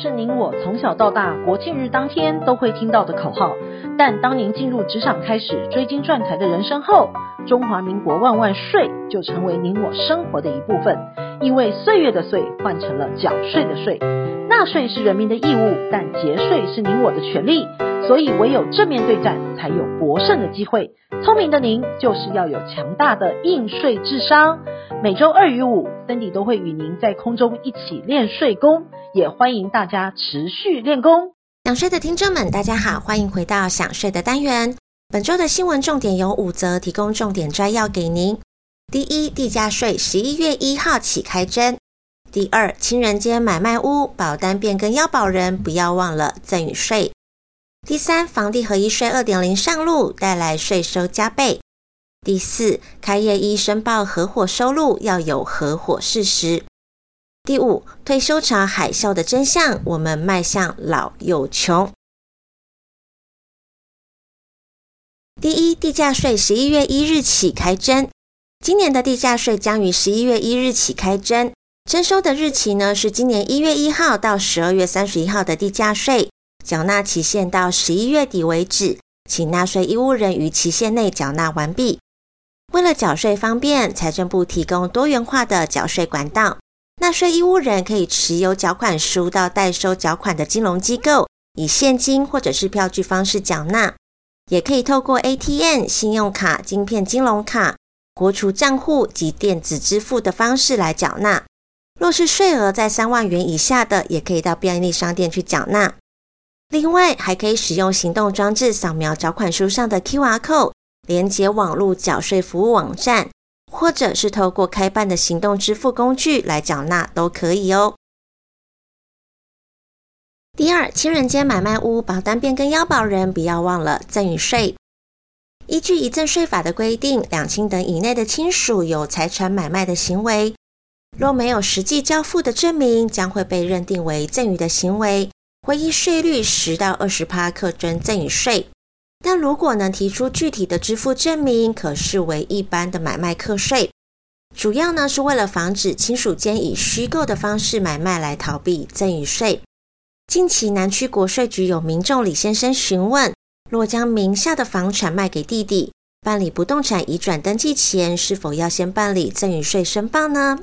是您我从小到大国庆日当天都会听到的口号，但当您进入职场开始追金赚财的人生后，中华民国万万岁就成为您我生活的一部分。因为岁月的岁换成了缴税的税，纳税是人民的义务，但节税是您我的权利。所以唯有正面对战，才有博胜的机会。聪明的您，就是要有强大的应税智商。每周二与五，Cindy 都会与您在空中一起练税功，也欢迎大家持续练功。想税的听众们，大家好，欢迎回到想税的单元。本周的新闻重点有五则，提供重点摘要给您。第一，地价税十一月一号起开征。第二，情人节买卖屋保单变更要保人，不要忘了赠与税。第三，房地合一税二点零上路，带来税收加倍。第四，开业一申报合伙收入要有合伙事实。第五，退休潮海啸的真相，我们迈向老又穷。第一，地价税十一月一日起开征，今年的地价税将于十一月一日起开征，征收的日期呢是今年一月一号到十二月三十一号的地价税。缴纳期限到十一月底为止，请纳税义务人于期限内缴纳完毕。为了缴税方便，财政部提供多元化的缴税管道。纳税义务人可以持有缴款书到代收缴款的金融机构，以现金或者是票据方式缴纳；也可以透过 ATM、信用卡、晶片金融卡、国储账户及电子支付的方式来缴纳。若是税额在三万元以下的，也可以到便利商店去缴纳。另外，还可以使用行动装置扫描缴款书上的 QR code，连接网络缴税服务网站，或者是透过开办的行动支付工具来缴纳都可以哦。第二，情人间买卖屋保单变更要保人，不要忘了赠与税。依据遗赠税法的规定，两亲等以内的亲属有财产买卖的行为，若没有实际交付的证明，将会被认定为赠与的行为。会依税率十到二十趴课征赠与税，但如果能提出具体的支付证明，可视为一般的买卖课税。主要呢是为了防止亲属间以虚构的方式买卖来逃避赠与税。近期南区国税局有民众李先生询问，若将名下的房产卖给弟弟，办理不动产移转登记前，是否要先办理赠与税申报呢？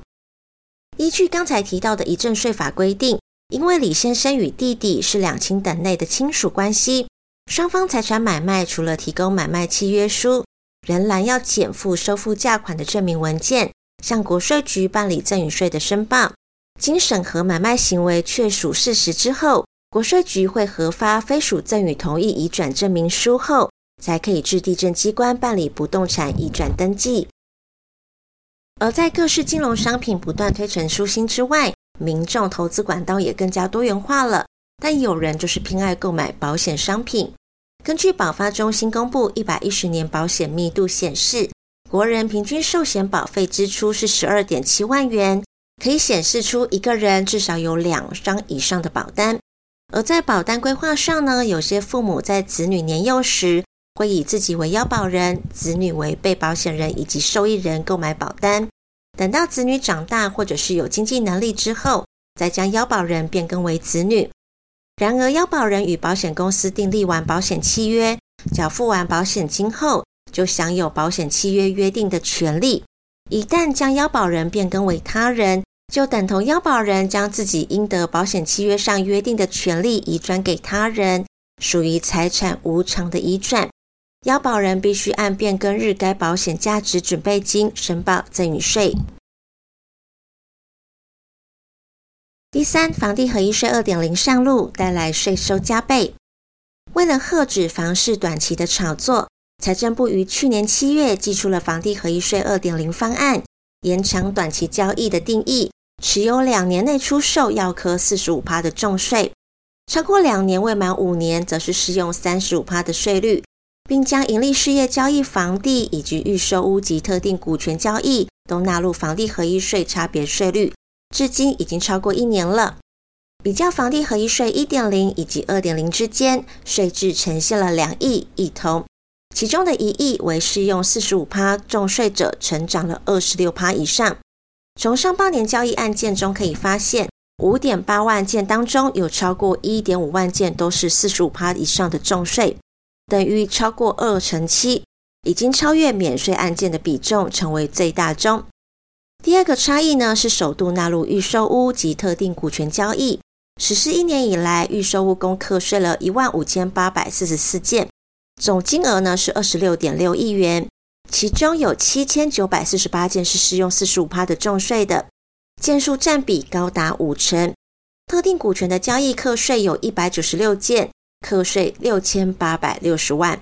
依据刚才提到的遗赠税法规定。因为李先生与弟弟是两亲等内的亲属关系，双方财产买卖除了提供买卖契约书，仍然要减负收付价款的证明文件，向国税局办理赠与税的申报。经审核买卖行为确属事实之后，国税局会核发非属赠与同意移转证明书后，才可以至地政机关办理不动产移转登记。而在各式金融商品不断推陈出新之外，民众投资管道也更加多元化了，但有人就是偏爱购买保险商品。根据保发中心公布一百一十年保险密度显示，国人平均寿险保费支出是十二点七万元，可以显示出一个人至少有两张以上的保单。而在保单规划上呢，有些父母在子女年幼时会以自己为腰保人，子女为被保险人以及受益人购买保单。等到子女长大或者是有经济能力之后，再将腰保人变更为子女。然而，腰保人与保险公司订立完保险契约，缴付完保险金后，就享有保险契约约定的权利。一旦将腰保人变更为他人，就等同腰保人将自己应得保险契约上约定的权利移转给他人，属于财产无偿的移转。要保人必须按变更日该保险价值准备金申报赠与税。第三，房地合一税二点零上路，带来税收加倍。为了遏止房市短期的炒作，财政部于去年七月寄出了房地合一税二点零方案，延长短期交易的定义，持有两年内出售要课四十五趴的重税，超过两年未满五年，则是适用三十五趴的税率。并将盈利事业交易房地以及预售屋及特定股权交易都纳入房地合一税差别税率，至今已经超过一年了。比较房地合一税一点零以及二点零之间，税制呈现了两亿异同。其中的一亿为适用四十五趴重税者成长了二十六趴以上。从上半年交易案件中可以发现，五点八万件当中，有超过一点五万件都是四十五趴以上的重税，等于超过二成七，已经超越免税案件的比重，成为最大宗。第二个差异呢，是首度纳入预售屋及特定股权交易。实施一年以来，预售屋共课税了一万五千八百四十四件，总金额呢是二十六点六亿元，其中有七千九百四十八件是适用四十五趴的重税的，件数占比高达五成。特定股权的交易课税有一百九十六件，课税六千八百六十万。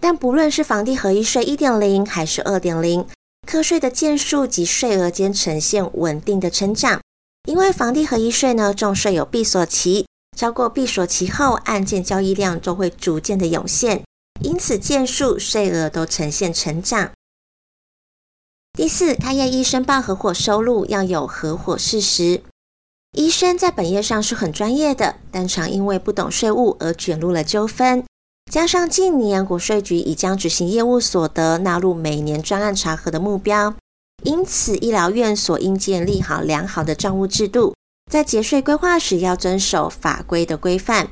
但不论是房地合一税一点零还是二点零，课税的件数及税额间呈现稳定的成长。因为房地合一税呢，重税有闭锁期，超过闭锁期后，案件交易量都会逐渐的涌现，因此件数、税额都呈现成长。第四，开业医申报合伙收入要有合伙事实。医生在本业上是很专业的，但常因为不懂税务而卷入了纠纷。加上近年国税局已将执行业务所得纳入每年专案查核的目标。因此，医疗院所应建立好良好的账务制度，在节税规划时要遵守法规的规范。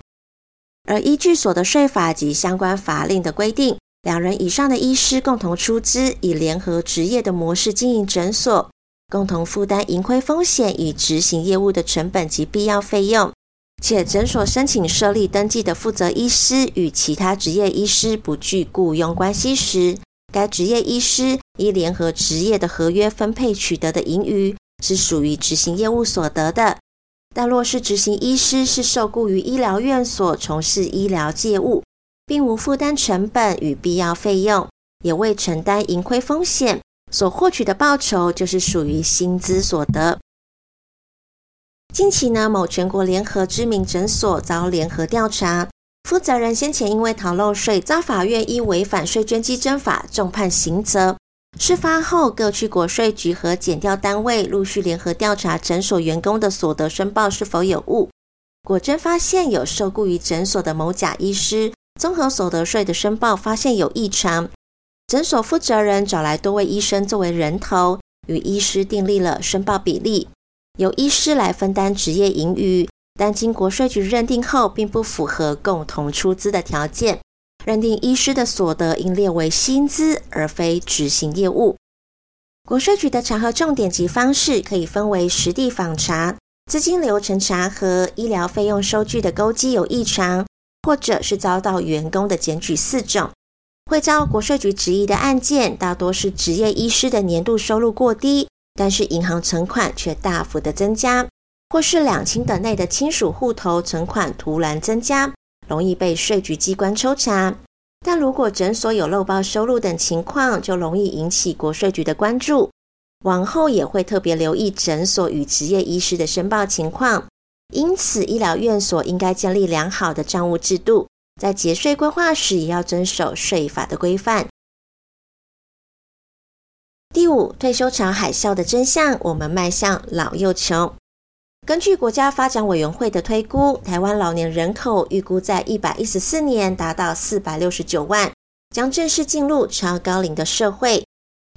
而依据所得税法及相关法令的规定，两人以上的医师共同出资，以联合执业的模式经营诊所，共同负担盈亏风险与执行业务的成本及必要费用。且诊所申请设立登记的负责医师与其他执业医师不具雇佣关系时，该执业医师依联合执业的合约分配取得的盈余是属于执行业务所得的，但若是执行医师是受雇于医疗院所从事医疗介务，并无负担成本与必要费用，也未承担盈亏风险，所获取的报酬就是属于薪资所得。近期呢，某全国联合知名诊所遭联合调查。负责人先前因为逃漏税，遭法院依违反税捐稽征法重判刑责。事发后，各区国税局和检调单位陆续联合调查诊所员工的所得申报是否有误。果真发现有受雇于诊所的某甲医师，综合所得税的申报发现有异常。诊所负责人找来多位医生作为人头，与医师订立了申报比例，由医师来分担职业盈余。但经国税局认定后，并不符合共同出资的条件，认定医师的所得应列为薪资，而非执行业务。国税局的查核重点及方式可以分为实地访查、资金流程查核、医疗费用收据的勾稽有异常，或者是遭到员工的检举四种。会遭国税局质疑的案件，大多是职业医师的年度收入过低，但是银行存款却大幅的增加。或是两亲等内的亲属户头存款突然增加，容易被税局机关抽查。但如果诊所有漏报收入等情况，就容易引起国税局的关注。往后也会特别留意诊所与执业医师的申报情况。因此，医疗院所应该建立良好的账务制度，在节税规划时也要遵守税法的规范。第五，退休潮海啸的真相，我们迈向老又穷。根据国家发展委员会的推估，台湾老年人口预估在一百一十四年达到四百六十九万，将正式进入超高龄的社会。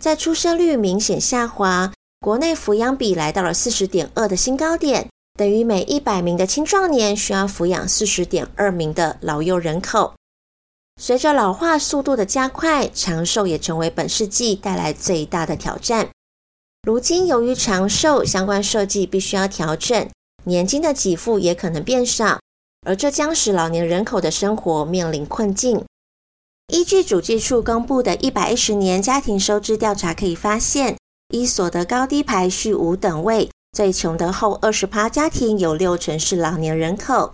在出生率明显下滑，国内抚养比来到了四十点二的新高点，等于每一百名的青壮年需要抚养四十点二名的老幼人口。随着老化速度的加快，长寿也成为本世纪带来最大的挑战。如今，由于长寿相关设计必须要调整，年金的给付也可能变少，而这将使老年人口的生活面临困境。依据主计处公布的一百一十年家庭收支调查可以发现，依所得高低排序五等位，最穷的后二十趴家庭有六成是老年人口。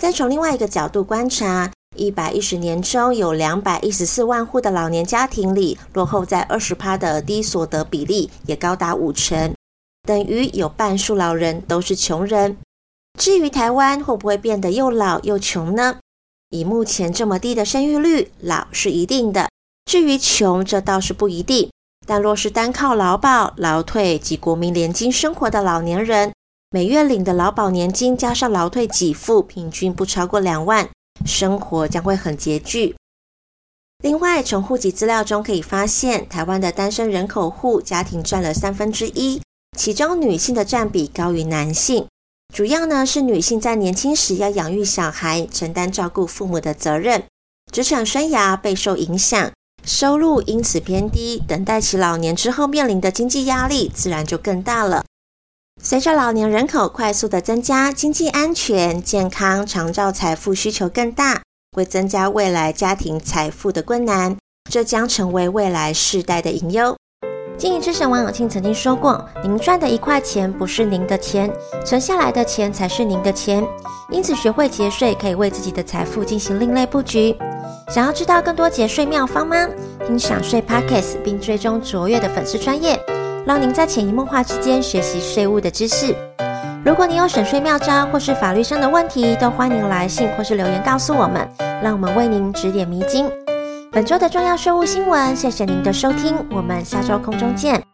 再从另外一个角度观察。一百一十年中有两百一十四万户的老年家庭里，落后在二十趴的低所得比例也高达五成，等于有半数老人都是穷人。至于台湾会不会变得又老又穷呢？以目前这么低的生育率，老是一定的。至于穷，这倒是不一定。但若是单靠劳保、劳退及国民年金生活的老年人，每月领的劳保年金加上劳退给付，平均不超过两万。生活将会很拮据。另外，从户籍资料中可以发现，台湾的单身人口户家庭占了三分之一，其中女性的占比高于男性。主要呢是女性在年轻时要养育小孩，承担照顾父母的责任，职场生涯备受影响，收入因此偏低，等待其老年之后面临的经济压力自然就更大了。随着老年人口快速的增加，经济安全、健康、长照财富需求更大，会增加未来家庭财富的困难，这将成为未来世代的隐忧。经营之神王永庆曾经说过：“您赚的一块钱不是您的钱，存下来的钱才是您的钱。因此，学会节税可以为自己的财富进行另类布局。想要知道更多节税妙方吗？听享税 Podcast 并追踪卓越的粉丝专业，让您在潜移默化之间学习税务的知识。如果你有省税妙招或是法律上的问题，都欢迎来信或是留言告诉我们，让我们为您指点迷津。”本周的重要税务新闻，谢谢您的收听，我们下周空中见。